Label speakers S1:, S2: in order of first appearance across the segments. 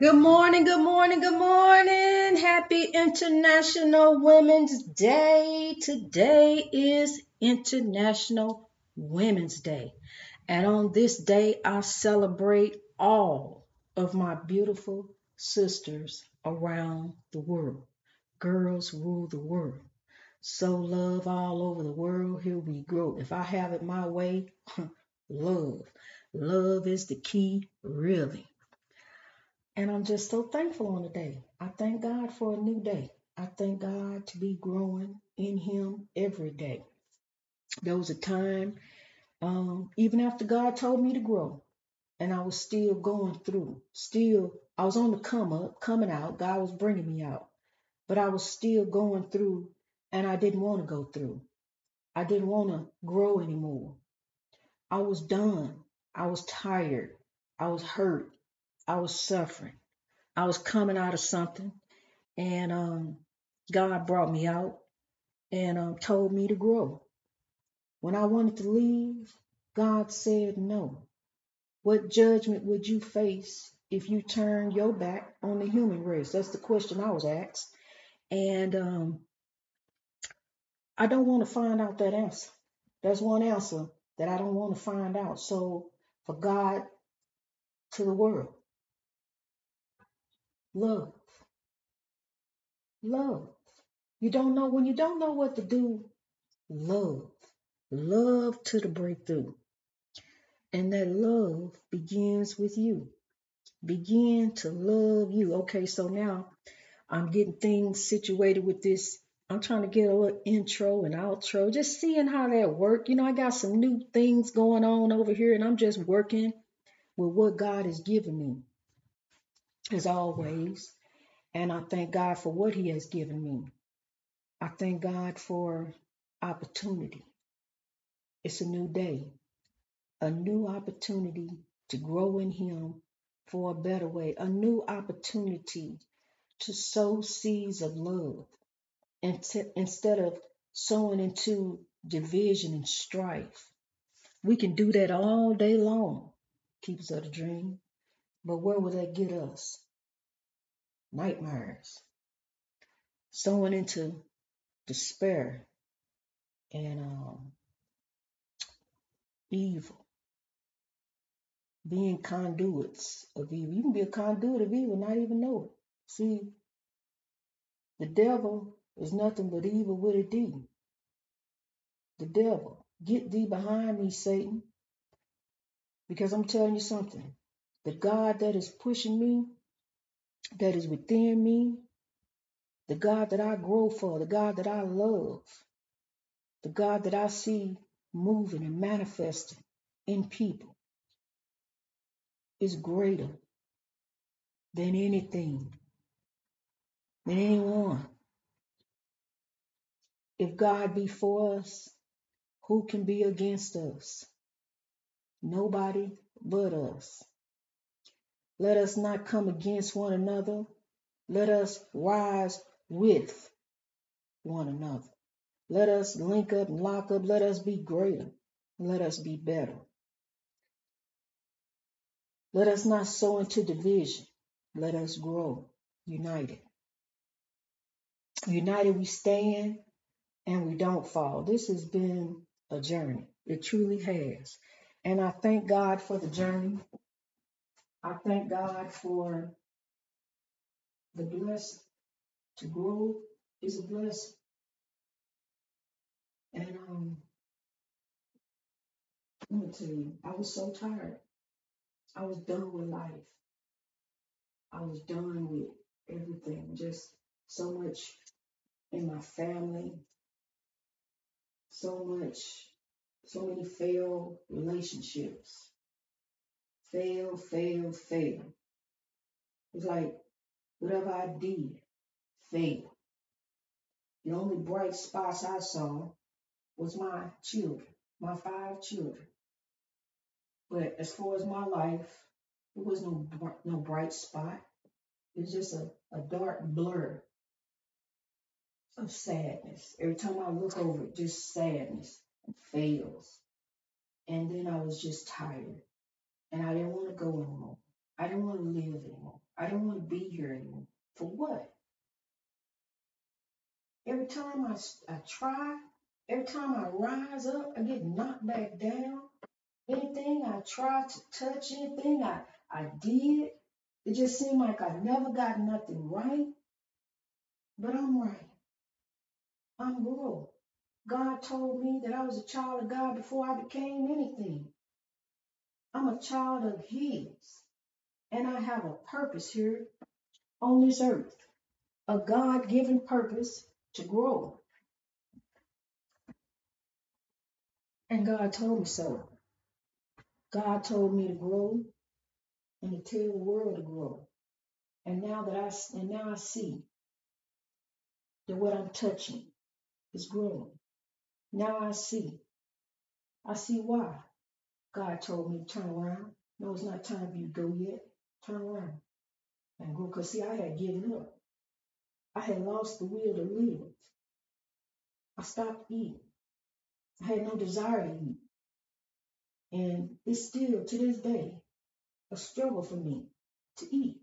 S1: Good morning, good morning, good morning. Happy International Women's Day. Today is International Women's Day. And on this day, I celebrate all of my beautiful sisters around the world. Girls rule the world. So love all over the world. Here we grow. If I have it my way, love. Love is the key, really. And I'm just so thankful on the day. I thank God for a new day. I thank God to be growing in Him every day. There was a time, um, even after God told me to grow, and I was still going through, still, I was on the come up, coming out. God was bringing me out, but I was still going through, and I didn't want to go through. I didn't want to grow anymore. I was done. I was tired. I was hurt. I was suffering. I was coming out of something and um, God brought me out and um, told me to grow. When I wanted to leave, God said no. What judgment would you face if you turned your back on the human race? That's the question I was asked. And um, I don't want to find out that answer. That's one answer that I don't want to find out. So, for God to the world, love, love. You don't know when you don't know what to do, love, love to the breakthrough. And that love begins with you. Begin to love you. Okay, so now I'm getting things situated with this. I'm trying to get a little intro and outro, just seeing how that work. You know, I got some new things going on over here, and I'm just working with what God has given me, as always. And I thank God for what He has given me. I thank God for opportunity. It's a new day. a new opportunity to grow in Him for a better way, a new opportunity to sow seeds of love instead of sowing into division and strife. We can do that all day long, keepers of the dream. But where will that get us? Nightmares, sowing into despair and um, evil, being conduits of evil. You can be a conduit of evil, not even know it. See, The devil is nothing but evil with a D. The devil. Get thee behind me, Satan, because I'm telling you something. The God that is pushing me, that is within me, the God that I grow for, the God that I love, the God that I see moving and manifesting in people is greater than anything, than anyone. If God be for us, who can be against us? Nobody but us. Let us not come against one another. Let us rise with one another. Let us link up and lock up. Let us be greater. Let us be better. Let us not sow into division. Let us grow united. United we stand and we don't fall. This has been a journey. It truly has. And I thank God for the journey. I thank God for the blessing. To grow is a blessing. And um, I'm gonna tell you, I was so tired. I was done with life. I was done with everything. Just so much in my family, so much, so many failed relationships. Fail, fail, fail. It's like whatever I did, failed. The only bright spots I saw was my children, my five children. But as far as my life, there was no no bright spot. It was just a, a dark blur of sadness. Every time I look over it, just sadness and fails. And then I was just tired and I didn't want to go anymore. I didn't want to live anymore. I don't want to be here anymore. For what? Every time I, I try, every time I rise up, I get knocked back down. Anything I try to touch, anything I, I did, it just seemed like I never got nothing right. But I'm right. I'm growing. God told me that I was a child of God before I became anything. I'm a child of His. And I have a purpose here on this earth, a God given purpose to grow. And God told me so. God told me to grow and to tell the world to grow. And now that I and now I see that what I'm touching is growing. Now I see. I see why God told me turn around. No, it's not time for you to go yet. Turn around and go. Because see, I had given up. I had lost the will to live. I stopped eating. I had no desire to eat. And it's still to this day a struggle for me to eat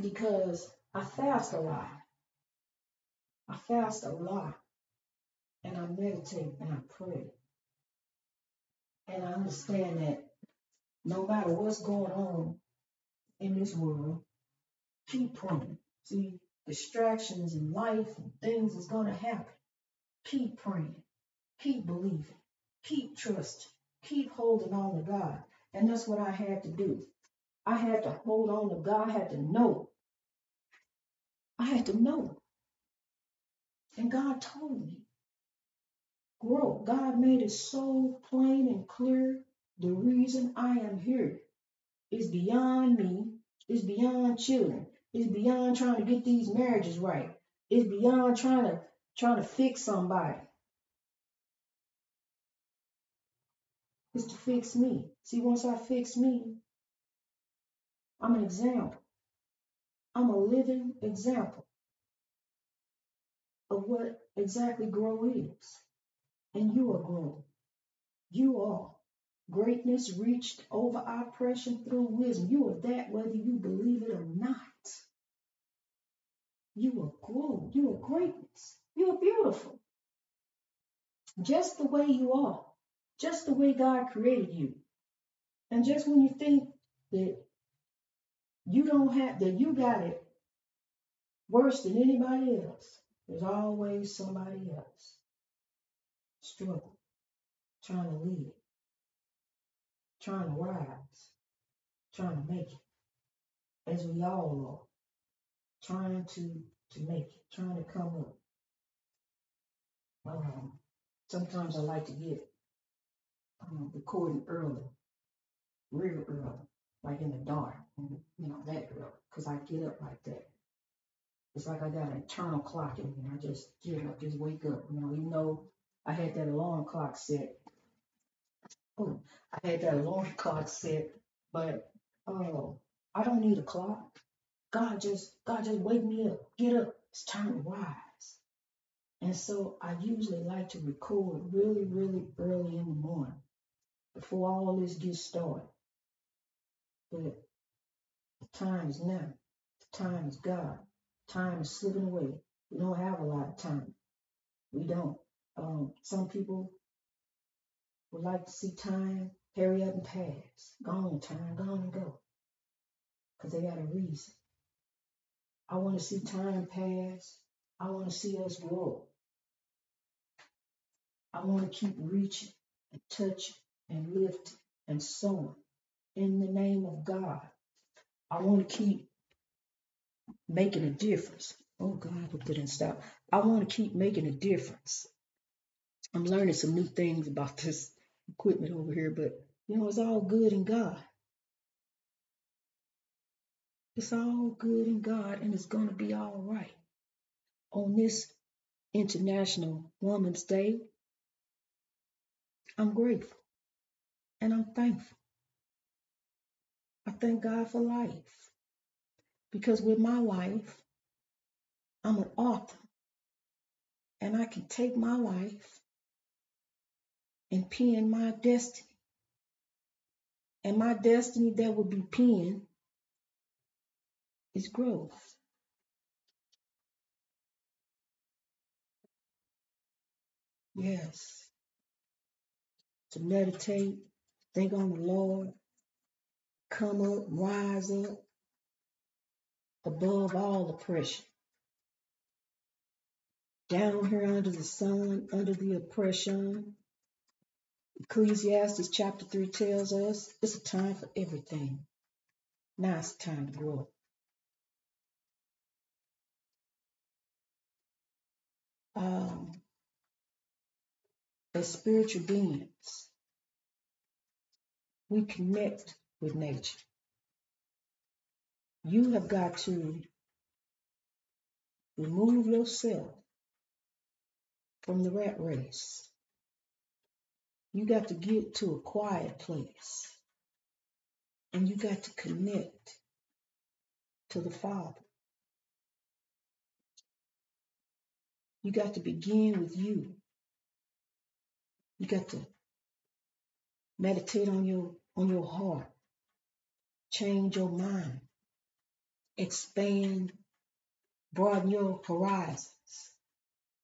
S1: because I fast a lot. I fast a lot and I meditate and I pray. And I understand that no matter what's going on in this world, keep praying. See, distractions in life and things is going to happen. Keep praying. Keep believing. Keep trusting. Keep holding on to God. And that's what I had to do. I had to hold on to God. I had to know. I had to know. And God told me, God made it so plain and clear. The reason I am here is beyond me, is beyond children, is beyond trying to get these marriages right, is beyond trying to trying to fix somebody. It's to fix me. See, once I fix me, I'm an example. I'm a living example of what exactly grow is. And you are grown. You are. Greatness reached over oppression through wisdom. You are that whether you believe it or not. You are grown. You are greatness. You are beautiful. Just the way you are. Just the way God created you. And just when you think that you don't have that you got it worse than anybody else, there's always somebody else struggling, trying to lead it, trying to rise, trying to make it, as we all are, trying to to make it, trying to come up. Um, sometimes I like to get um, recording early, real early, like in the dark, and you know that early, because I get up like that. It's like I got an internal clock in me. I just get up, just wake up. You know, even though I had that alarm clock set. Oh, I had that alarm clock set, but oh, I don't need a clock. God just God just wake me up. Get up. It's time to rise. And so I usually like to record really, really early in the morning before all this gets started. But the time is now. The time is God. Time is slipping away. We don't have a lot of time. We don't. Um, some people would like to see time hurry up and pass. Gone time, gone and go. Because they got a reason. I want to see time pass. I want to see us grow. I want to keep reaching and touching and lifting and sowing in the name of God. I want to keep making a difference. Oh God, that didn't stop. I want to keep making a difference. I'm learning some new things about this equipment over here, but you know, it's all good in God. It's all good in God, and it's going to be all right. On this International Women's Day, I'm grateful and I'm thankful. I thank God for life because with my life, I'm an author and I can take my life and pen my destiny. And my destiny that will be penned is growth. Yes. To meditate, think on the Lord, come up, rise up above all oppression. Down here under the sun, under the oppression. Ecclesiastes chapter 3 tells us it's a time for everything. Now it's time to grow. Um, as spiritual beings, we connect with nature. You have got to remove yourself from the rat race. You got to get to a quiet place and you got to connect to the Father. You got to begin with you. You got to meditate on your on your heart. Change your mind. Expand, broaden your horizons.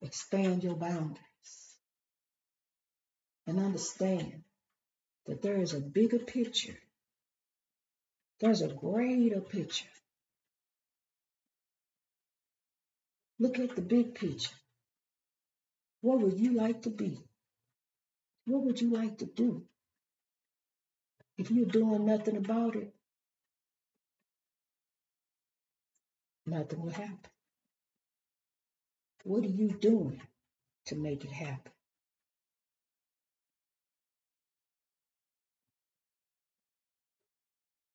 S1: Expand your boundaries. And understand that there is a bigger picture. There's a greater picture. Look at the big picture. What would you like to be? What would you like to do? If you're doing nothing about it, nothing will happen. What are you doing to make it happen?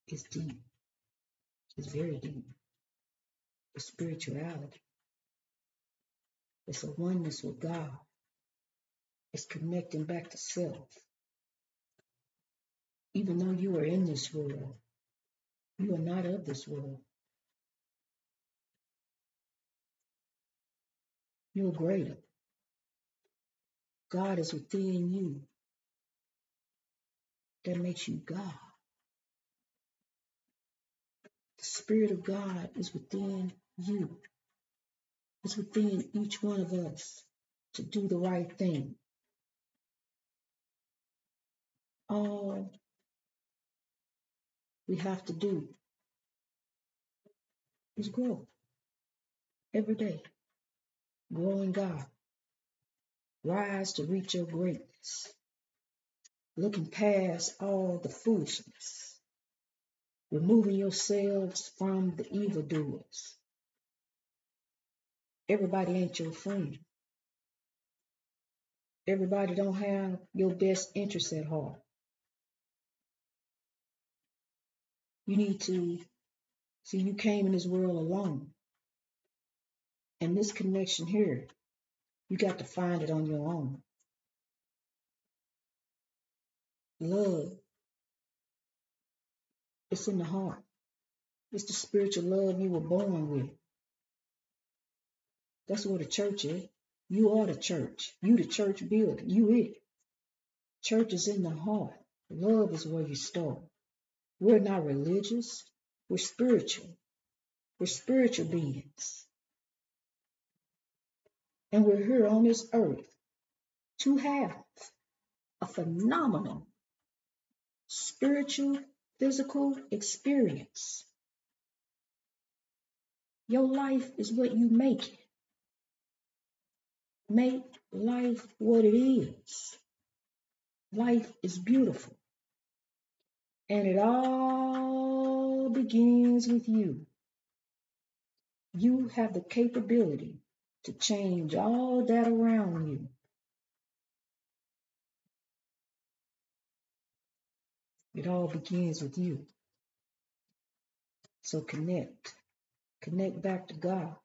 S1: It's deep. It's very deep. It's spirituality. It's a oneness with God. It's connecting back to self. Even though you are in this world, you are not of this world. You're greater. God is within you. That makes you God. Spirit of God is within you. It's within each one of us to do the right thing. All we have to do is grow every day. Grow in God. Rise to reach your greatness. Looking past all the foolishness. Removing yourselves from the evildoers. Everybody ain't your friend. Everybody don't have your best interests at heart. You need to see you came in this world alone. And this connection here, you got to find it on your own. Love, it's in the heart. It's the spiritual love you were born with. That's where the church is. You are the church. You the church building. You it. Church is in the heart. Love is where you start. We're not religious. We're spiritual. We're spiritual beings. And we're here on this earth to have a phenomenal spiritual, physical experience. Your life is what you make it. Make life what it is. Life is beautiful. And it all begins with you. You have the capability to change all that around you. It all begins with you. So connect. Connect back to God.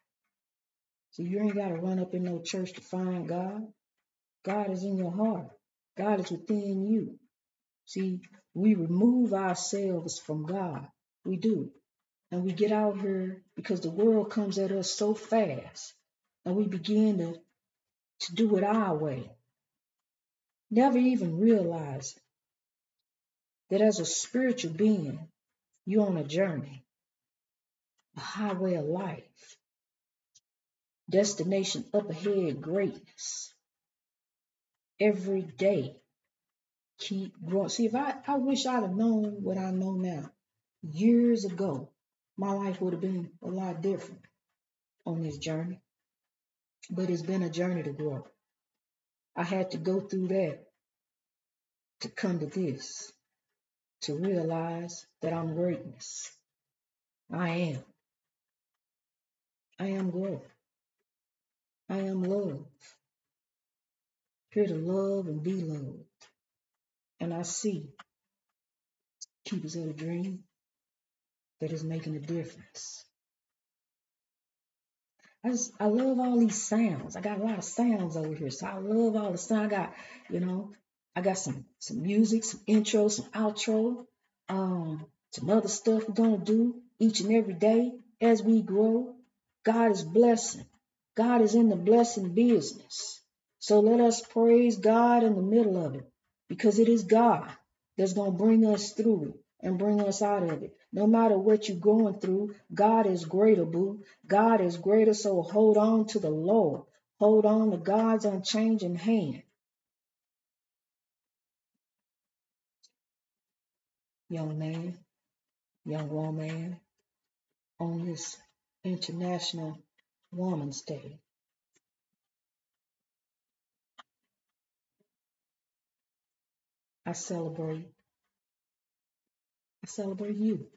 S1: So you ain't got to run up in no church to find God. God is in your heart. God is within you. See, we remove ourselves from God. We do. And we get out here because the world comes at us so fast. And we begin to, to do it our way. Never even realize that as a spiritual being, you're on a journey. a highway of life, destination up ahead, greatness. Every day, keep growing. See, if I, I wish I'd have known what I know now years ago, my life would have been a lot different on this journey. But it's been a journey to grow. I had to go through that to come to this, to realize that I'm greatness. I am. I am growth. I am love. Here to love and be loved. And I see keepers of the dream that is making a difference. I just I love all these sounds. I got a lot of sounds over here, so I love all the sound. I got, you know, I got some some music, some intro, some outro, um, some other stuff we're gonna do each and every day as we grow. God is blessing. God is in the blessing business. So let us praise God in the middle of it because it is God that's going to bring us through it and bring us out of it. No matter what you're going through, God is greater, boo. God is greater, so hold on to the Lord. Hold on to God's unchanging hand. Young man, young woman, on this International Women's Day, I celebrate, I celebrate you.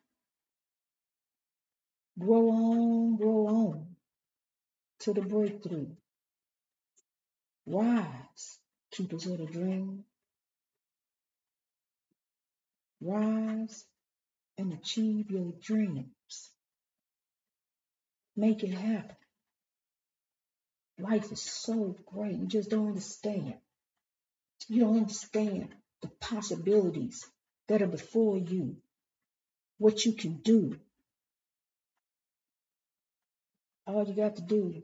S1: Grow on, grow on to the breakthrough. Rise, keepers of the dream. Rise and achieve your dreams. Make it happen. Life is so great. You just don't understand. You don't understand the possibilities that are before you, what you can do. All you got to do,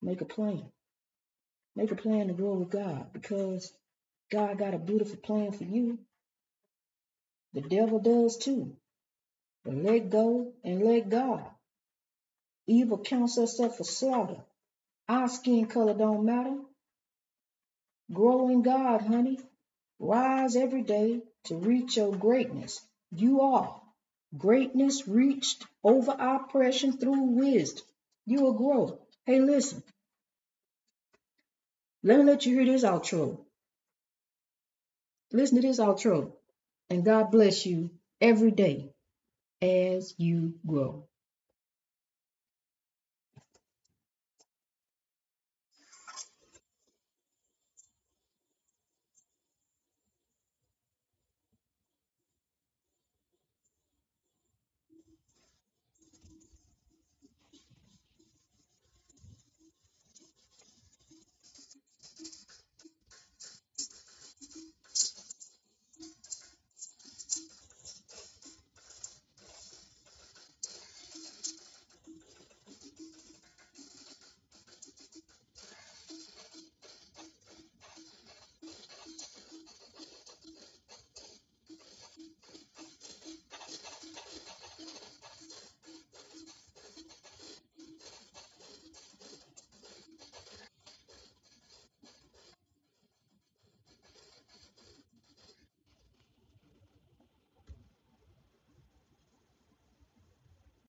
S1: make a plan. Make a plan to grow with God because God got a beautiful plan for you. The devil does too. But let go and let God. Evil counts us up for slaughter. Our skin color don't matter. Grow in God, honey. Rise every day to reach your greatness. You are. Greatness reached over oppression through wisdom. You will grow. Hey, listen. Let me let you hear this outro. Listen to this outro. And God bless you every day as you grow.